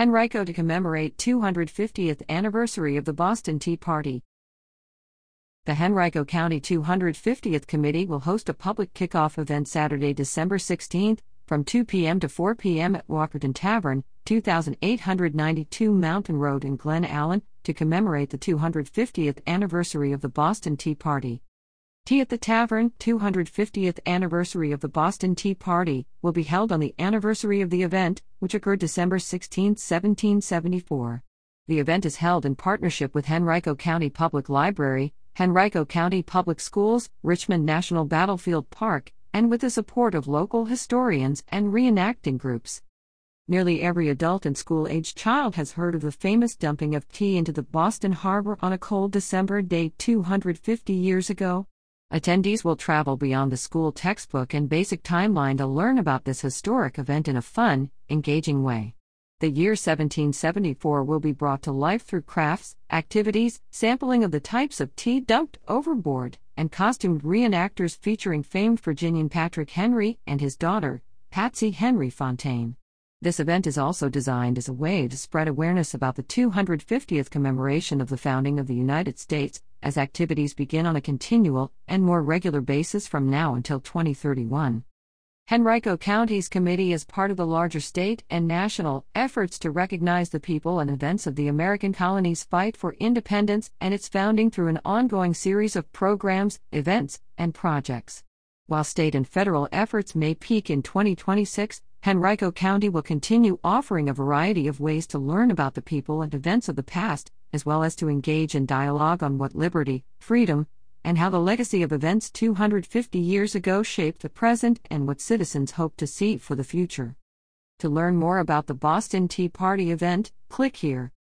Henrico to commemorate 250th anniversary of the Boston Tea Party. The Henrico County 250th Committee will host a public kickoff event Saturday, December 16th from 2 p.m. to 4 p.m. at Walkerton Tavern, 2892 Mountain Road in Glen Allen, to commemorate the 250th anniversary of the Boston Tea Party. Tea at the Tavern, 250th anniversary of the Boston Tea Party, will be held on the anniversary of the event, which occurred December 16, 1774. The event is held in partnership with Henrico County Public Library, Henrico County Public Schools, Richmond National Battlefield Park, and with the support of local historians and reenacting groups. Nearly every adult and school aged child has heard of the famous dumping of tea into the Boston Harbor on a cold December day 250 years ago. Attendees will travel beyond the school textbook and basic timeline to learn about this historic event in a fun, engaging way. The year 1774 will be brought to life through crafts, activities, sampling of the types of tea dumped overboard, and costumed reenactors featuring famed Virginian Patrick Henry and his daughter, Patsy Henry Fontaine. This event is also designed as a way to spread awareness about the 250th commemoration of the founding of the United States as activities begin on a continual and more regular basis from now until 2031. Henrico County's committee is part of the larger state and national efforts to recognize the people and events of the American colony's fight for independence and its founding through an ongoing series of programs, events, and projects. While state and federal efforts may peak in 2026, Henrico County will continue offering a variety of ways to learn about the people and events of the past, as well as to engage in dialogue on what liberty, freedom, and how the legacy of events 250 years ago shaped the present and what citizens hope to see for the future. To learn more about the Boston Tea Party event, click here.